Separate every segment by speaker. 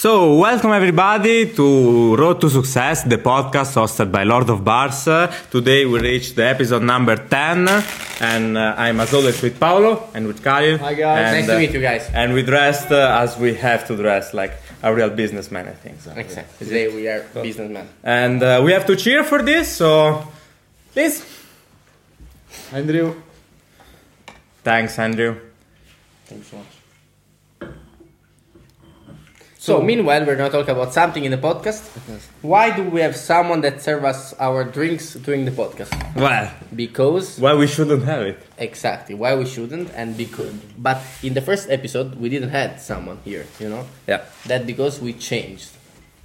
Speaker 1: So, welcome everybody to Road to Success, the podcast hosted by Lord of Bars. Uh, today we reached the episode number 10, and uh, I'm as always with Paolo and with Khalil.
Speaker 2: Hi, guys.
Speaker 1: And,
Speaker 3: Nice to meet you guys.
Speaker 1: And we dressed uh, as we have to dress, like a real businessman, I think. So.
Speaker 3: Exactly. Today we are businessmen.
Speaker 1: And uh, we have to cheer for this, so please.
Speaker 2: Andrew.
Speaker 1: Thanks, Andrew.
Speaker 3: Thank you so much. So, meanwhile, we're going to talk about something in the podcast. Why do we have someone that serves us our drinks during the podcast?
Speaker 1: Well,
Speaker 3: Because
Speaker 1: why we shouldn't have it.
Speaker 3: exactly why we shouldn't, and because but in the first episode we didn't have someone here. You know
Speaker 1: Yeah,
Speaker 3: that because we changed.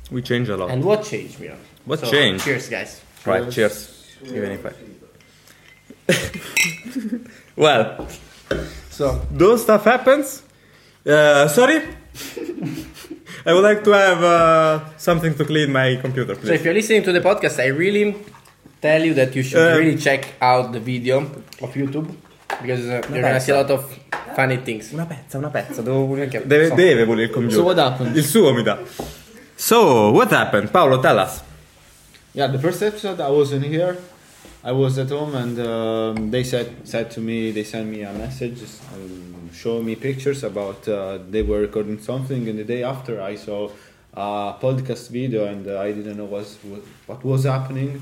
Speaker 1: we changed a lot.
Speaker 3: And what changed, Miran?
Speaker 1: What
Speaker 3: So,
Speaker 1: changed?
Speaker 3: Cheers, guys.
Speaker 1: Right, cheers. Even if I. well,
Speaker 2: So,
Speaker 1: those stuff happens. Uh, sorry. I would like to have uh, something to clean my computer,
Speaker 3: So if you're listening to the podcast, I really tell you that you should
Speaker 1: Uh,
Speaker 3: really check out the video of YouTube because uh, you're gonna see a lot of funny things.
Speaker 1: Una pezza, una pezza. Devo pulire
Speaker 3: Ok,
Speaker 1: deve,
Speaker 3: so-
Speaker 1: deve pulire il computer.
Speaker 2: So what happened?
Speaker 1: Il suo mi dà. So, what happened? Paolo, tell us.
Speaker 2: yeah, the first episode I was in here. I was at home and um, they said said to me, they sent me a message, um, show me pictures about uh, they were recording something, and the day after I saw a podcast video and uh, I didn't know was what was happening,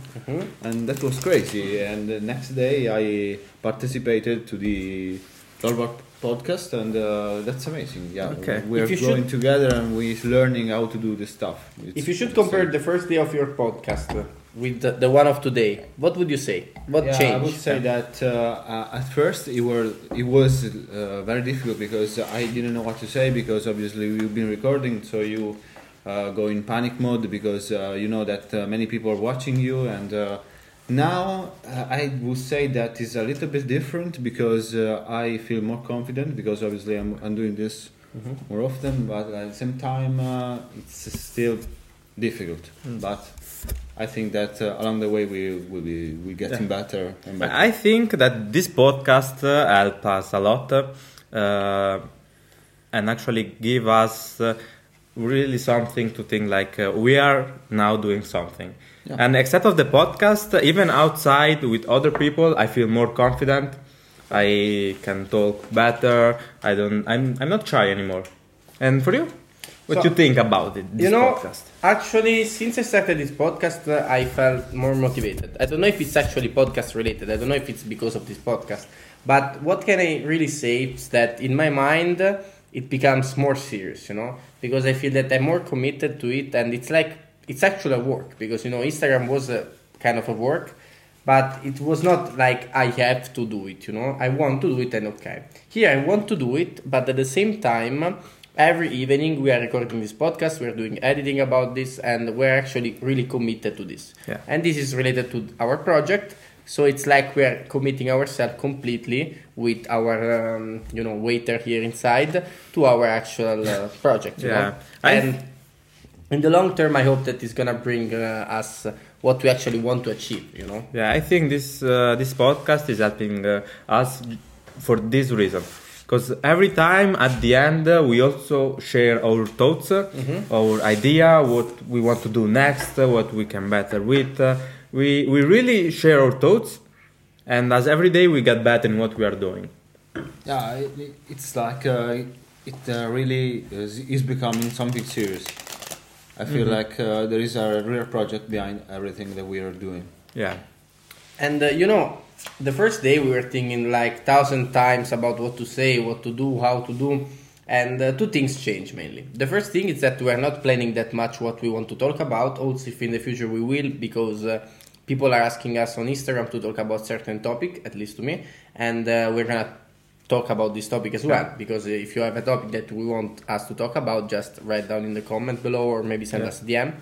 Speaker 2: and that was crazy. And the next day I participated to the Lorbar podcast, and uh, that's amazing. Yeah,
Speaker 1: Okay.
Speaker 2: we're going
Speaker 3: should-
Speaker 2: together and we're learning how to do this stuff. It's-
Speaker 3: If you should compare the first day of your podcast with the, the one of today, what would you say? What
Speaker 2: yeah,
Speaker 3: changed?
Speaker 2: I would say that uh, uh, at first it were it was uh, very difficult because I didn't know what to say because obviously we've been recording, so you uh, go in panic mode because uh, you know that uh, many people are watching you, and uh, now uh, I would say that is a little bit different because uh, I feel more confident because obviously I'm, I'm doing this more often, but at the same time uh, it's still difficult, but. I think that uh, along the way we will be we getting better and better.
Speaker 1: I think that this podcast uh, help us a lot uh, and actually give us uh, really something to think like uh, we are now doing something.
Speaker 2: Yeah.
Speaker 1: And except of the podcast, uh, even outside with other people, I feel more confident. I can talk better. I don't. I'm. I'm not shy anymore. And for you, what
Speaker 3: So,
Speaker 1: you think about it? This
Speaker 3: you know,
Speaker 1: podcast?
Speaker 3: actually, since I started this podcast, uh, I felt more motivated. I don't know if it's actually podcast related. I don't know if it's because of this podcast. But what can I really say is that in my mind, uh, it becomes more serious, you know, because I feel that I'm more committed to it, and it's like it's actually a work because you know Instagram was a kind of a work, but it was not like I have to do it, you know. I want to do it, and okay. Here I want to do it, but at the same time, every evening we are recording this podcast we're doing editing about this and we're actually really committed to this
Speaker 1: Yeah.
Speaker 3: and this is related to our project so it's like we're committing ourselves completely with our um, you know waiter here inside to our actual uh, project you
Speaker 1: Yeah.
Speaker 3: and in the long term i hope that it's gonna bring uh, us what we actually want to achieve you know
Speaker 1: Yeah, I think this uh, this podcast is helping uh, us for this reason. Because every time at the end uh, we also share our thoughts, uh, our idea, what we want to do next, uh, what we can better with. Uh, we we really share our thoughts, and as every day we get better in what we are doing.
Speaker 2: yeah, it, it- it's like uh, it uh, really is, is becoming something serious. I feel like uh, there is a real project behind everything that we are doing.
Speaker 1: Yeah,
Speaker 3: And uh, you know, the first day we were thinking like thousand times about what to say, what to do, how to do, and uh, two things change mainly. The first thing is that we are not planning that much what we want to talk about. Also, if in the future we will, because uh, people are asking us on Instagram to talk about certain topic, at least to me, and uh, we're gonna talk about this topic as well. Because if you have a topic that we want us to talk about, just write down in the comment below or maybe send
Speaker 1: Yeah.
Speaker 3: us a DM.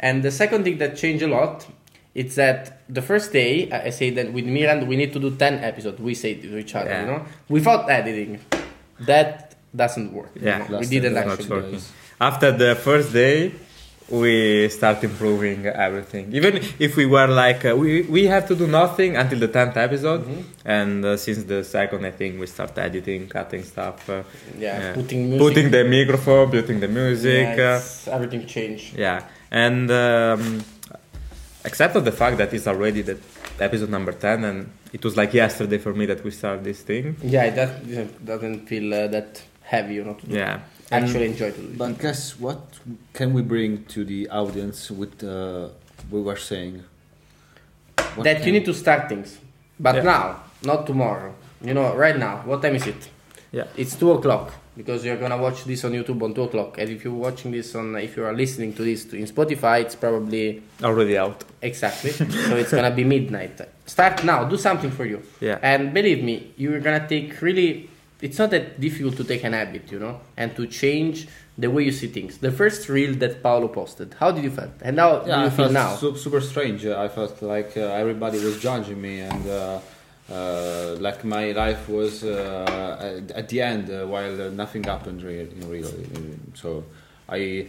Speaker 3: And the second thing that changed a lot it's that the first day I I say that with Miran we need to do 10 episodes. We say to each other,
Speaker 1: Yeah.
Speaker 3: you know, without editing. That doesn't work. you
Speaker 1: Yeah.
Speaker 3: know. we didn't
Speaker 2: time
Speaker 1: Not
Speaker 3: actually.
Speaker 2: Actually,
Speaker 1: working.
Speaker 2: guys.
Speaker 1: After the first day, we start improving everything. Even if we were like uh, we we have to do nothing until the tenth episode, and uh, since the second, I think we start editing, cutting stuff, uh,
Speaker 3: Yeah,
Speaker 1: Yeah.
Speaker 3: putting music.
Speaker 1: putting the microphone, putting the music.
Speaker 3: Yeah,
Speaker 1: uh,
Speaker 3: everything changed.
Speaker 1: yeah, and um, except of the fact that it's already the episode number ten, and it was like yesterday for me that we started this thing.
Speaker 3: Yeah, it does, doesn't feel uh, that heavy, you know. To do.
Speaker 1: Yeah,
Speaker 3: Actually enjoy to do it.
Speaker 2: But guess what can we bring to the audience with uh, we were saying? What
Speaker 3: that
Speaker 2: can-
Speaker 3: you need to start things, but
Speaker 1: Yeah.
Speaker 3: now, not tomorrow. You know, right now. What time is it?
Speaker 1: yeah.
Speaker 3: It's two o'clock because you're gonna watch this on YouTube on two o'clock. And if you're watching this on, if you are listening to this in Spotify, it's probably
Speaker 1: Already out.
Speaker 3: exactly. so it's gonna be midnight. Start now. Do something for you.
Speaker 1: Yeah.
Speaker 3: And believe me, you're gonna take really. It's not that difficult to take an habit, you know, and to change the way you see things. The first reel that Paolo posted. How did you feel? And how do you
Speaker 2: I
Speaker 3: feel
Speaker 2: felt
Speaker 3: now?
Speaker 2: su- super strange. I felt like uh, everybody was judging me, and uh, uh, like my life was uh, at, at the end, uh, while uh, nothing happened really, in real. So I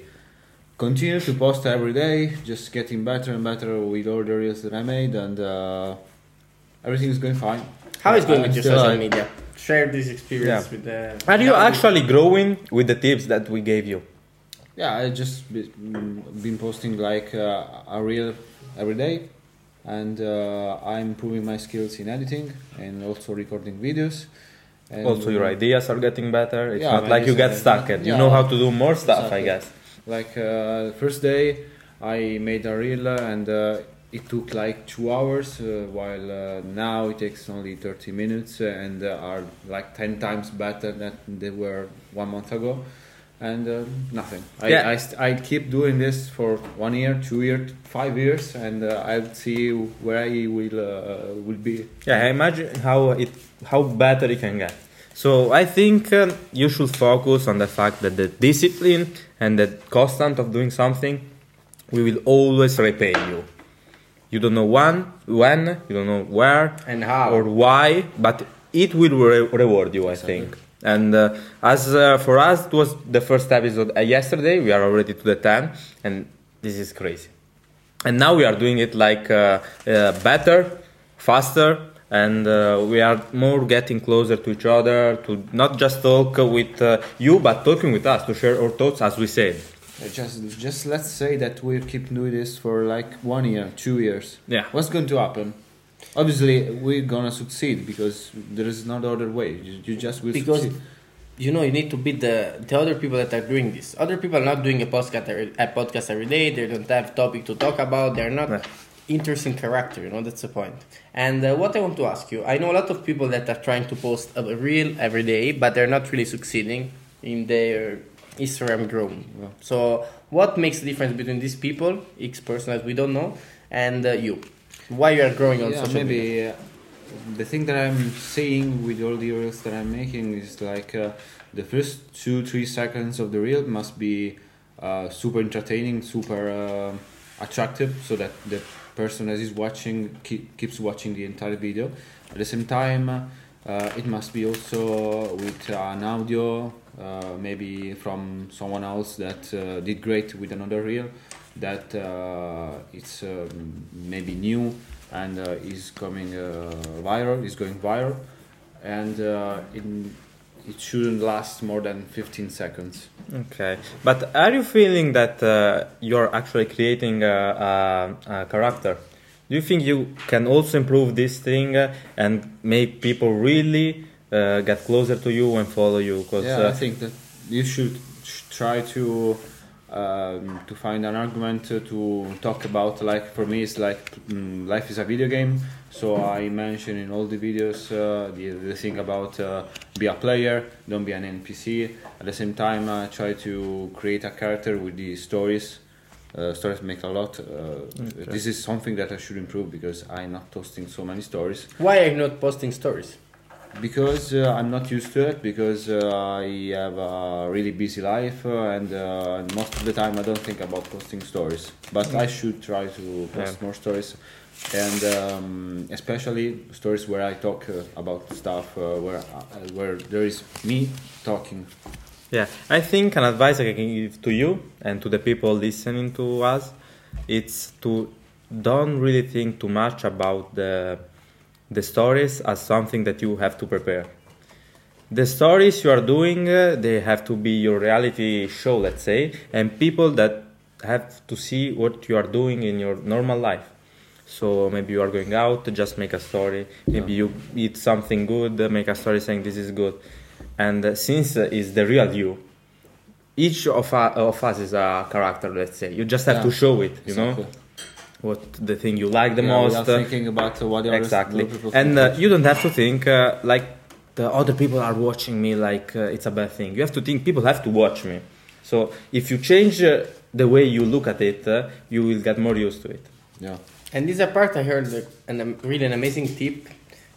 Speaker 2: continue to post every day, just getting better and better with all the reels that I made, and uh, everything is going fine.
Speaker 3: How is going
Speaker 2: I'm
Speaker 3: with your social
Speaker 2: like-
Speaker 3: media? Share this experience
Speaker 1: Yeah.
Speaker 3: with the.
Speaker 1: Are you
Speaker 3: Yeah.
Speaker 1: actually growing with the tips that we gave you?
Speaker 2: Yeah, I just be, mm, been posting like uh, a reel every day, and uh, I'm improving my skills in editing and also recording videos. And
Speaker 1: also, your ideas are getting better. It's
Speaker 2: Yeah,
Speaker 1: not like you get stuck. and You know how to do more stuff, I guess.
Speaker 2: Like uh, first day, I made a reel and uh, it took like two hours, uh, while uh, now it takes only 30 minutes and uh, are like 10 times better than they were one month ago. And uh, nothing. I,
Speaker 1: Yeah.
Speaker 2: I, st- I keep doing this for one year, two years, five years, and uh, I'll see where I will uh, will be.
Speaker 1: Yeah, I imagine how it how better it can get. So I think um, you should focus on the fact that the discipline and the constant of doing something, we will always repay you. You don't know when, when, you don't know where
Speaker 3: And how?
Speaker 1: or why, but it will re- reward you, I
Speaker 2: Exactly.
Speaker 1: think. And uh, as uh, for us, it was the first episode uh, yesterday. We are already to the 10, and this is crazy. And now we are doing it like uh, uh, better, faster, and uh, we are more getting closer to each other to not just talk with uh, you, but talking with us to share our thoughts, as we said.
Speaker 2: Just, just let's say that we keep doing this for like one year, two years.
Speaker 1: Yeah.
Speaker 2: What's going to happen? Obviously, we're gonna succeed because there is no other way. You, you just will
Speaker 3: because
Speaker 2: succeed.
Speaker 3: you know you need to beat the the other people that are doing this. Other people are not doing a podcast every, a podcast every day. They don't have topic to talk about. They're not
Speaker 1: Yeah.
Speaker 3: interesting character. You know that's the point. And uh, what I want to ask you, I know a lot of people that are trying to post a reel every day, but they're not really succeeding in their Instagram growing.
Speaker 2: Yeah.
Speaker 3: So what makes the difference between these people, X person that we don't know, and uh, you? Why you are growing on
Speaker 2: yeah,
Speaker 3: social media?
Speaker 2: maybe uh, the thing that I'm seeing with all the reels that I'm making is like uh, the first two three seconds of the reel must be uh, super entertaining, super uh, attractive, so that the person that is watching keep, keeps watching the entire video. At the same time, uh, it must be also with an audio, uh, maybe from someone else that uh, did great with another reel, that uh, it's um, maybe new and uh, is coming uh, viral, is going viral, and uh, it, it shouldn't last more than 15 seconds.
Speaker 1: Okay, but are you feeling that uh, you're actually creating a, a, a character? Do you think you can also improve this thing and make people really uh, get closer to you and follow you? Because
Speaker 2: yeah,
Speaker 1: uh,
Speaker 2: I think that you should try to um, to find an argument to, to talk about. Like for me, it's like mm, life is a video game. So I mention in all the videos uh, the, the thing about uh, be a player, don't be an NPC. At the same time, I try to create a character with the stories. Uh, stories make a lot. Uh, This is something that I should improve because I'm not posting so many stories
Speaker 3: Why are you not posting stories?
Speaker 2: Because uh, I'm not used to it because uh, I have a really busy life uh, and uh, most of the time I don't think about posting stories. But I should try to post
Speaker 1: Yeah.
Speaker 2: more stories. And um, especially stories where I talk uh, about stuff uh, where uh, where there is me talking.
Speaker 1: Yeah, I think an advice I can give to you and to the people listening to us, it's to don't really think too much about the the stories as something that you have to prepare. The stories you are doing, uh, they have to be your reality show, let's say, and people that have to see what you are doing in your normal life. So maybe you are going out, just make a story. Maybe you eat something good, make a story saying this is good. And uh, since uh, is the real you, each of, uh, of us is a character. Let's say you just have
Speaker 2: Yeah.
Speaker 1: to show it. You
Speaker 2: Exactly.
Speaker 1: know what the thing you like the
Speaker 2: Yeah,
Speaker 1: most.
Speaker 2: without thinking about uh, what the others-
Speaker 1: exactly
Speaker 2: other people
Speaker 1: and uh, you don't have to think uh, like the other people are watching me like uh, it's a bad thing you have to think people have to watch me so if you change uh, the way you look at it uh, you will get more used to it
Speaker 2: yeah.
Speaker 3: And this apart, I heard a- an, um, really an amazing tip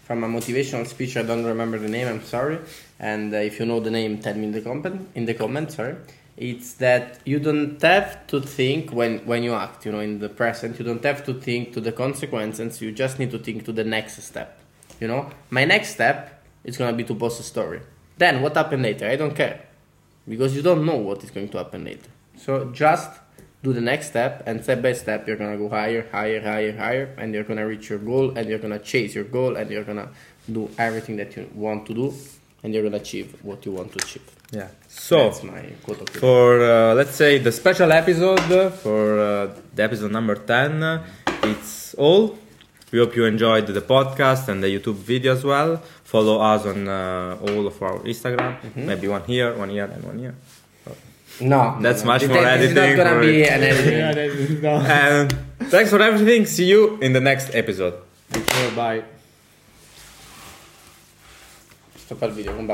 Speaker 3: from a motivational speech. I don't remember the name. I'm sorry. And uh, if you know the name, tell me in the comment. In the comment, sorry. It's that you don't have to think when when you act. You know, in the present, you don't have to think to the consequences. You just need to think to the next step. You know, my next step is gonna be to post a story. Then what happened later? I don't care because you don't know what is going to happen later. So just do the next step, and step by step, you're gonna go higher, higher, higher, higher, and you're gonna reach your goal, and you're gonna chase your goal, and you're gonna do everything that you want to do, and you're gonna achieve what you want to achieve.
Speaker 1: Yeah. So
Speaker 3: that's my quote of
Speaker 1: for uh, let's say the special episode for uh, the episode number 10 uh, it's all. We hope you enjoyed the podcast and the youtube video as well. Follow us on uh, all of our instagram.
Speaker 3: Mm-hmm.
Speaker 1: maybe one here one here and one here.
Speaker 3: No,
Speaker 1: That's
Speaker 3: no,
Speaker 1: much
Speaker 3: this-
Speaker 1: more
Speaker 3: this is
Speaker 1: editing
Speaker 3: not gonna
Speaker 1: for
Speaker 3: be an editing.
Speaker 2: Yeah, that is- no.
Speaker 1: and thanks for everything. See you in the next episode.
Speaker 2: Sure, bye.
Speaker 3: Stoppa il video, combat.